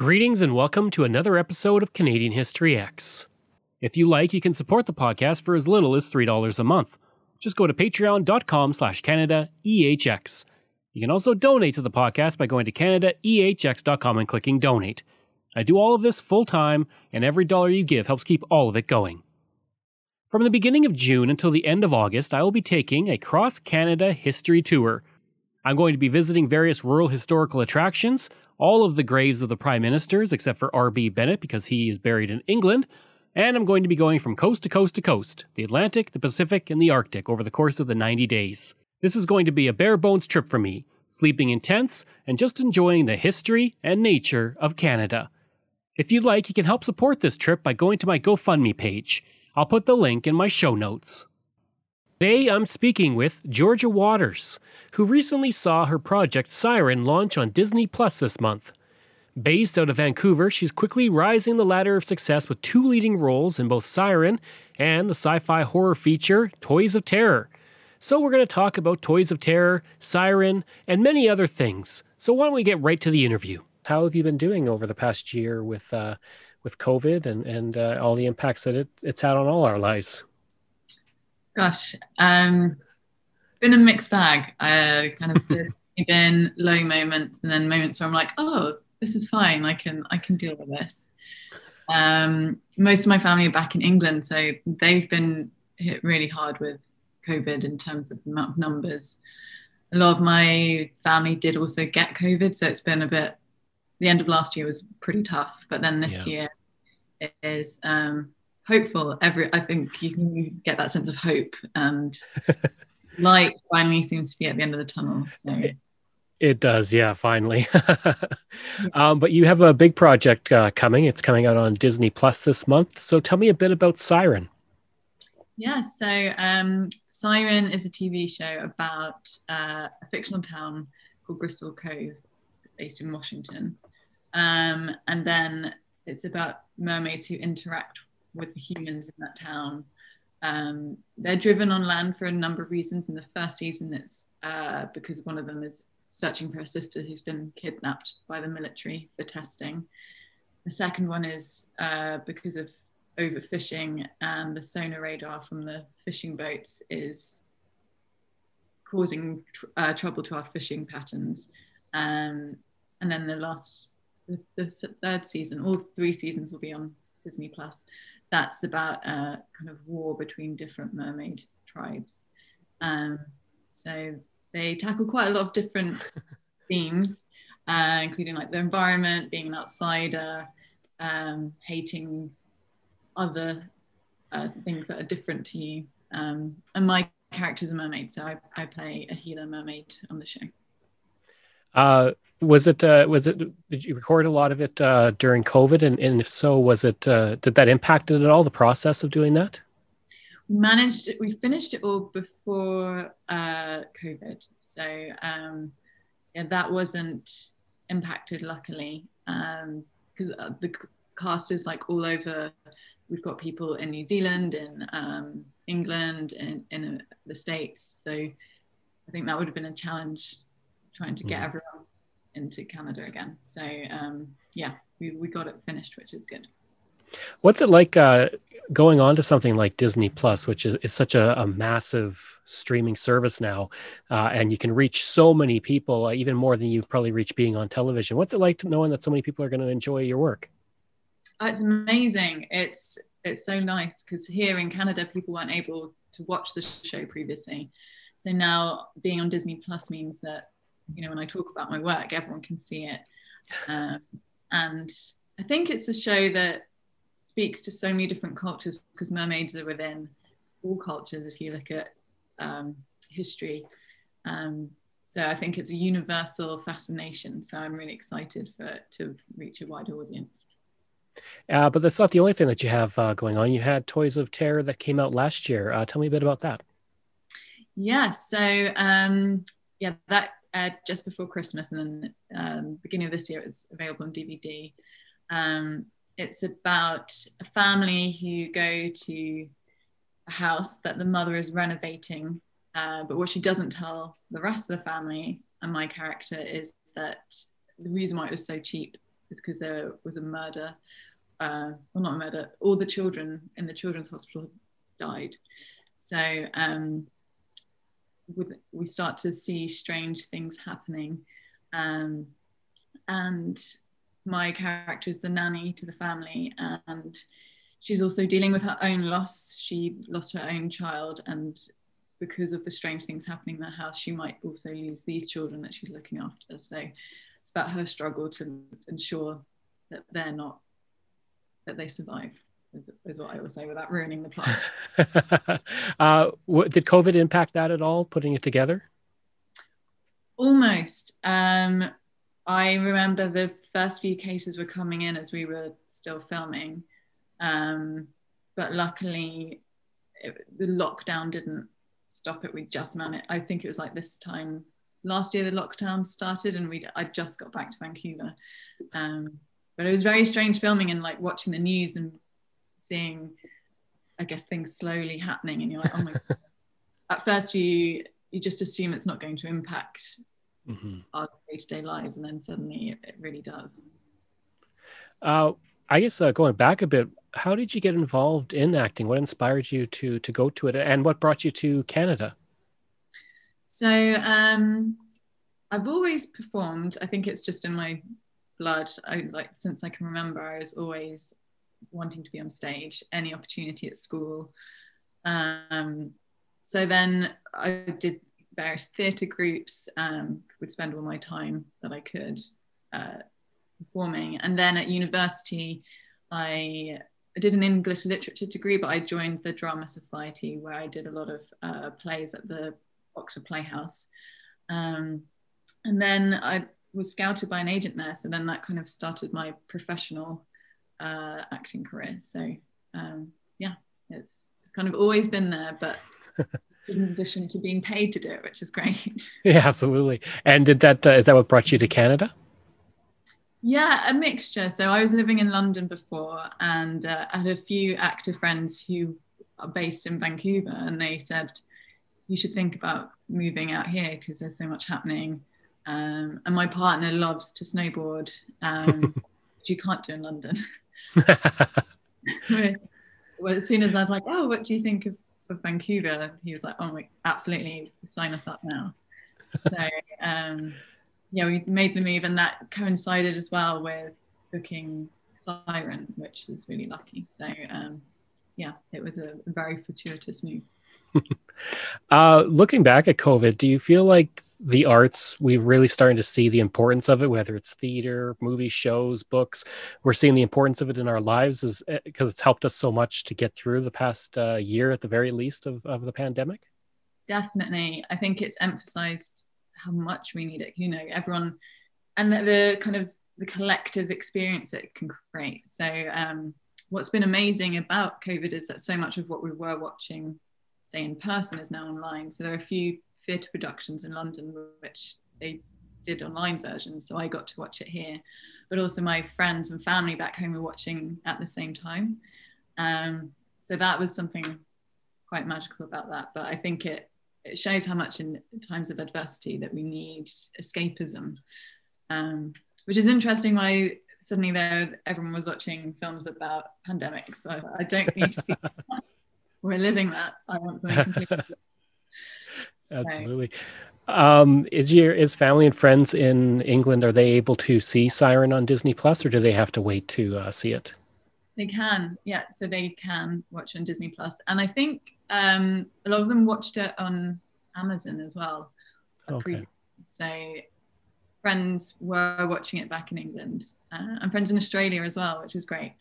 Greetings and welcome to another episode of Canadian History Ehx. If you like, you can support the podcast for as little as $3 a month. Just go to patreon.com slash CanadaEHX. You can also donate to the podcast by going to CanadaEHX.com and clicking donate. I do all of this full time, and every dollar you give helps keep all of it going. From the beginning of June until the end of August, I will be taking a cross Canada history tour. I'm going to be visiting various rural historical attractions, all of the graves of the prime ministers except for R.B. Bennett because he is buried in England, and I'm going to be going from coast to coast to coast, the Atlantic, the Pacific, and the Arctic over the course of the 90 days. This is going to be a bare bones trip for me, sleeping in tents and just enjoying the history and nature of Canada. If you'd like, you can help support this trip by going to my GoFundMe page. I'll put the link in my show notes. Today I'm speaking with Georgia Waters, who recently saw her project Siren launch on Disney Plus this month. Based out of Vancouver, she's quickly rising the ladder of success with two leading roles in both Siren and the sci fi horror feature Toys of Terror. So, we're going to talk about Toys of Terror, Siren, and many other things. So, why don't we get right to the interview? How have you been doing over the past year with, uh, with COVID and, and uh, all the impacts that it, it's had on all our lives? Gosh, um, been a mixed bag. Uh, kind of been low moments and then moments where I'm like, oh, this is fine. I can I can deal with this. Um, most of my family are back in England, so they've been hit really hard with COVID in terms of the amount of numbers. A lot of my family did also get COVID, so it's been a bit. The end of last year was pretty tough, but then this yeah. year is um, hopeful. Every I think you can get that sense of hope and light finally seems to be at the end of the tunnel. So. It does, yeah, finally. um, but you have a big project uh, coming. It's coming out on Disney Plus this month. So tell me a bit about Siren. Yeah, so um, Siren is a TV show about uh, a fictional town called Bristol Cove, based in Washington. Um, and then it's about mermaids who interact with the humans in that town. Um, they're driven on land for a number of reasons. In the first season, it's uh, because one of them is searching for her sister who's been kidnapped by the military for testing. The second one is uh, because of overfishing, and the sonar radar from the fishing boats is causing tr- uh, trouble to our fishing patterns. Um, and then the last, the, the, third season, all three seasons will be on Disney Plus that's about a kind of war between different mermaid tribes. Um, so they tackle quite a lot of different themes, uh, including like the environment, being an outsider, um, hating other uh, things that are different to you. Um, and my character is a mermaid, so I, I play a healer mermaid on the show. Uh, was it uh, was it did you record a lot of it uh, during covid? And, and if so was it uh, did that impact it at all the process of doing that? We managed we finished it all before uh, covid. So um, yeah that wasn't impacted luckily because um, the cast is like all over. We've got people in new zealand in um, england in, in uh, the states. So i think that would have been a challenge trying to get mm. everyone into Canada again. So um, yeah, we, we got it finished, which is good. What's it like uh, going on to something like Disney Plus, which is, is such a, a massive streaming service now, uh, and you can reach so many people, uh, even more than you probably reach being on television. What's it like to knowing that so many people are going to enjoy your work? Oh, it's amazing. It's it's so nice because here in Canada, people weren't able to watch the show previously. So now being on Disney Plus means that you know when I talk about my work, everyone can see it, um, and I think it's a show that speaks to so many different cultures because mermaids are within all cultures if you look at um, history. Um, so I think it's a universal fascination. So I'm really excited for it to reach a wider audience. Uh, but that's not the only thing that you have uh, going on. You had Toys of Terror that came out last year. Uh, tell me a bit about that. Yeah, so um, yeah, that uh, just before Christmas, and then um, beginning of this year, it was available on DVD. Um, it's about a family who go to a house that the mother is renovating, uh, but what she doesn't tell the rest of the family and my character is that the reason why it was so cheap is because there was a murder. Uh, well, not a murder. All the children in the children's hospital died. So um, with, we start to see strange things happening. Um, and my character is the nanny to the family and she's also dealing with her own loss. She lost her own child and because of the strange things happening in the house she might also lose these children that she's looking after. So it's about her struggle to ensure that they're not that they survive is, is what i will say without ruining the plot uh, what, did covid impact that at all putting it together almost um, I remember the first few cases were coming in as we were still filming, um, but luckily it, the lockdown didn't stop it. We just managed. I think it was like this time last year the lockdown started, and we I just got back to Vancouver. Um, but it was very strange filming and like watching the news and seeing, I guess, things slowly happening, and you're like, oh my god. At first, you you just assume it's not going to impact mm-hmm. our day-to-day lives and then suddenly it, it really does. Uh, i guess uh, going back a bit how did you get involved in acting? What inspired you to to go to it and what brought you to canada? So um, i've always performed. I think it's just in my blood. I like since i can remember i was always wanting to be on stage any opportunity at school um, so then i did various theatre groups, um, would spend all my time that I could uh, performing. And then at university, I, did an English literature degree, but I joined the Drama Society where I did a lot of uh, plays at the Oxford Playhouse. Um, and then I was scouted by an agent there. So then that kind of started my professional uh, acting career. So um, yeah, it's, it's kind of always been there, but in position to being paid to do it, which is great. Yeah, absolutely. And did that uh, is that what brought you to Canada? Yeah, a mixture. So I was living in London before, and uh, I had a few actor friends who are based in Vancouver, and they said you should think about moving out here because there's so much happening. Um, and my partner loves to snowboard, um, which you can't do in London. well, as soon as I was like, "Oh, what do you think of of Vancouver, he was like, "Oh, my, absolutely, sign us up now." so um, yeah, we made the move, and that coincided as well with booking Siren, which is really lucky. So um, yeah, it was a very fortuitous move. uh, looking back at COVID, do you feel like the arts, we're really starting to see the importance of it, whether it's theater, movie shows, books, we're seeing the importance of it in our lives is because eh, it's helped us so much to get through the past uh, year at the very least of, of the pandemic? Definitely. I think it's emphasized how much we need it. You know, everyone and the, the kind of the collective experience it can create. So um, what's been amazing about COVID is that so much of what we were watching say in person is now online. So there are a few theatre productions in London which they did online versions. So I got to watch it here, but also my friends and family back home were watching at the same time. Um, so that was something quite magical about that. But I think it it shows how much in times of adversity that we need escapism, um, which is interesting. Why suddenly there everyone was watching films about pandemics. I, I don't need to see. We're living that. I want something. Absolutely. Um, is your is family and friends in England? Are they able to see Siren on Disney Plus, or do they have to wait to uh, see it? They can, yeah. So they can watch on Disney Plus, and I think um, a lot of them watched it on Amazon as well. Okay. So friends were watching it back in England, uh, and friends in Australia as well, which was great.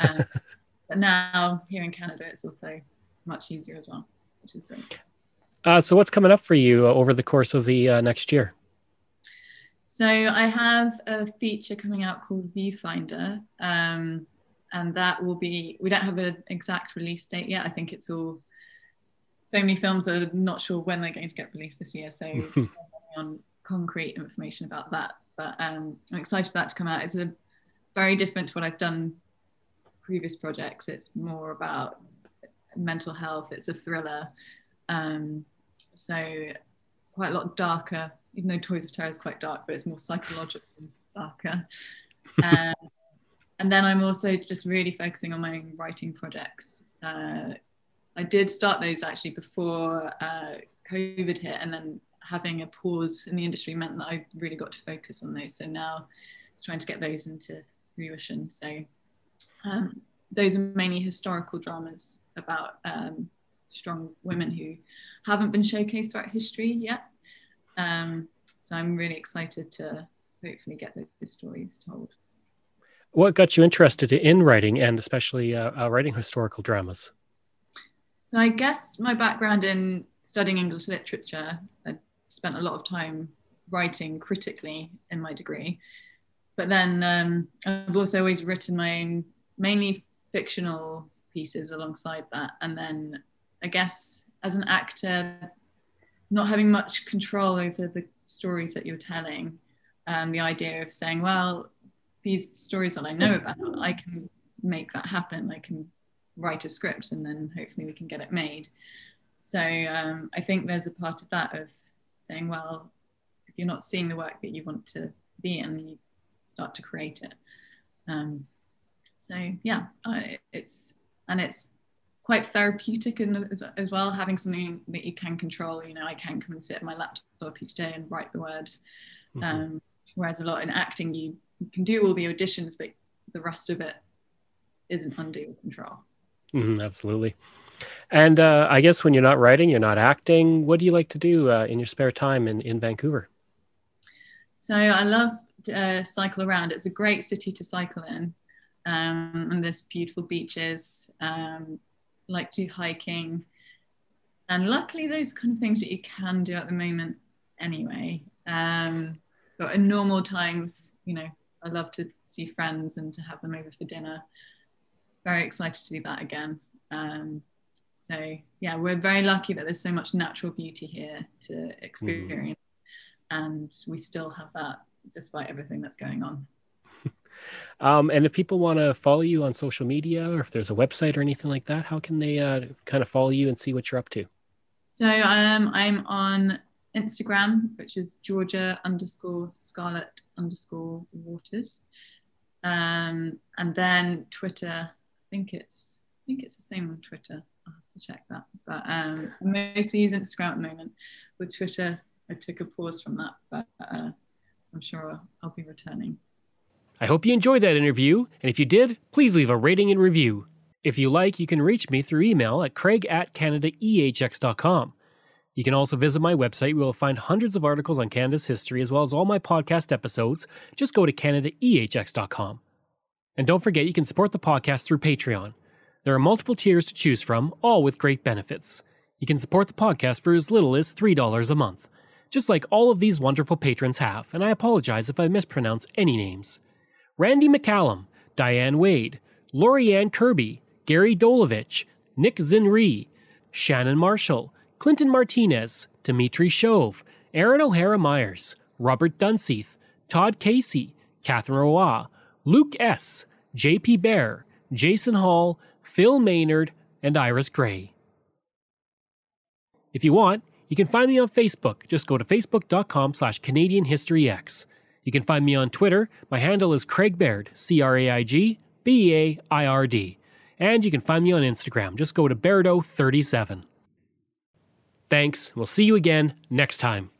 Um, but now here in Canada, it's also much easier as well, which is great. Uh, so, what's coming up for you uh, over the course of the uh, next year? So, I have a feature coming out called Viewfinder, um, and that will be, we don't have an exact release date yet. I think it's all, so many films are not sure when they're going to get released this year. So, on concrete information about that. But um, I'm excited for that to come out. It's a very different to what I've done previous projects. It's more about mental health. It's a thriller. Um, so quite a lot darker, even though Toys of Terror is quite dark, but it's more psychological darker. Um, and then I'm also just really focusing on my own writing projects. Uh, I did start those actually before uh, COVID hit, and then having a pause in the industry meant that I really got to focus on those. So now it's trying to get those into fruition. So um, those are mainly historical dramas about um, strong women who haven't been showcased throughout history yet. Um, so I'm really excited to hopefully get those stories told. What got you interested in writing and especially uh, uh, writing historical dramas? So I guess my background in studying English literature, I spent a lot of time writing critically in my degree. But then um, I've also always written my own, mainly fictional pieces alongside that. And then I guess as an actor, not having much control over the stories that you're telling, um, the idea of saying, well, these stories that I know about, I can make that happen. I can write a script and then hopefully we can get it made. So um, I think there's a part of that of saying, well, if you're not seeing the work that you want to be in, you start to create it. Um, so yeah, I, it's and it's quite therapeutic and as, as, well having something that you can control you know i can come and sit at my laptop each day and write the words. Mm-hmm. um, whereas a lot in acting you, you, can do all the auditions but the rest of it isn't under your control. Mm-hmm, absolutely. And uh, i guess when you're not writing you're not acting what do you like to do uh, in your spare time in, in vancouver? So i love uh, cycle around. It's a great city to cycle in um, and there's beautiful beaches um, like to hiking. And luckily, those kind of things that you can do at the moment anyway. Um, but in normal times, you know, I love to see friends and to have them over for dinner. Very excited to do that again. Um, so yeah, we're very lucky that there's so much natural beauty here to experience, mm. and we still have that despite everything that's going on. Um, and if people want to follow you on social media or if there's a website or anything like that, how can they uh, kind of follow you and see what you're up to? So um, I'm on Instagram, which is Georgia underscore Scarlet underscore Waters. Um, and then Twitter, I think it's I think it's the same on Twitter. I'll have to check that. But um, I mostly use Instagram at the moment. With Twitter, I took a pause from that, but uh, I'm sure I'll, I'll be returning. I hope you enjoyed that interview, and if you did, please leave a rating and review. If you like, you can reach me through email at craig at canadaehx.com. You can also visit my website where you'll find hundreds of articles on Canada's history as well as all my podcast episodes. Just go to canadaehx.com. And don't forget, you can support the podcast through Patreon. There are multiple tiers to choose from, all with great benefits. You can support the podcast for as little as $3 a month, just like all of these wonderful patrons have, and I apologize if I mispronounce any names. Randy McCallum, Diane Wade, Laurie Lorianne Kirby, Gary Dolovich, Nick Zinri, Shannon Marshall, Clinton Martinez, Dimitri Shove, Aaron O'Hara Myers, Robert Dunseith, Todd Casey, Catherine Roy, Luke S., J.P. Bear, Jason Hall, Phil Maynard, and Iris Gray. If you want, you can find me on Facebook. Just go to facebook.com slash Canadian History Ehx. You can find me on Twitter. My handle is Craig Baird, C R A I G B A I R D. And you can find me on Instagram. Just go to Bairdo37. Thanks. We'll see you again next time.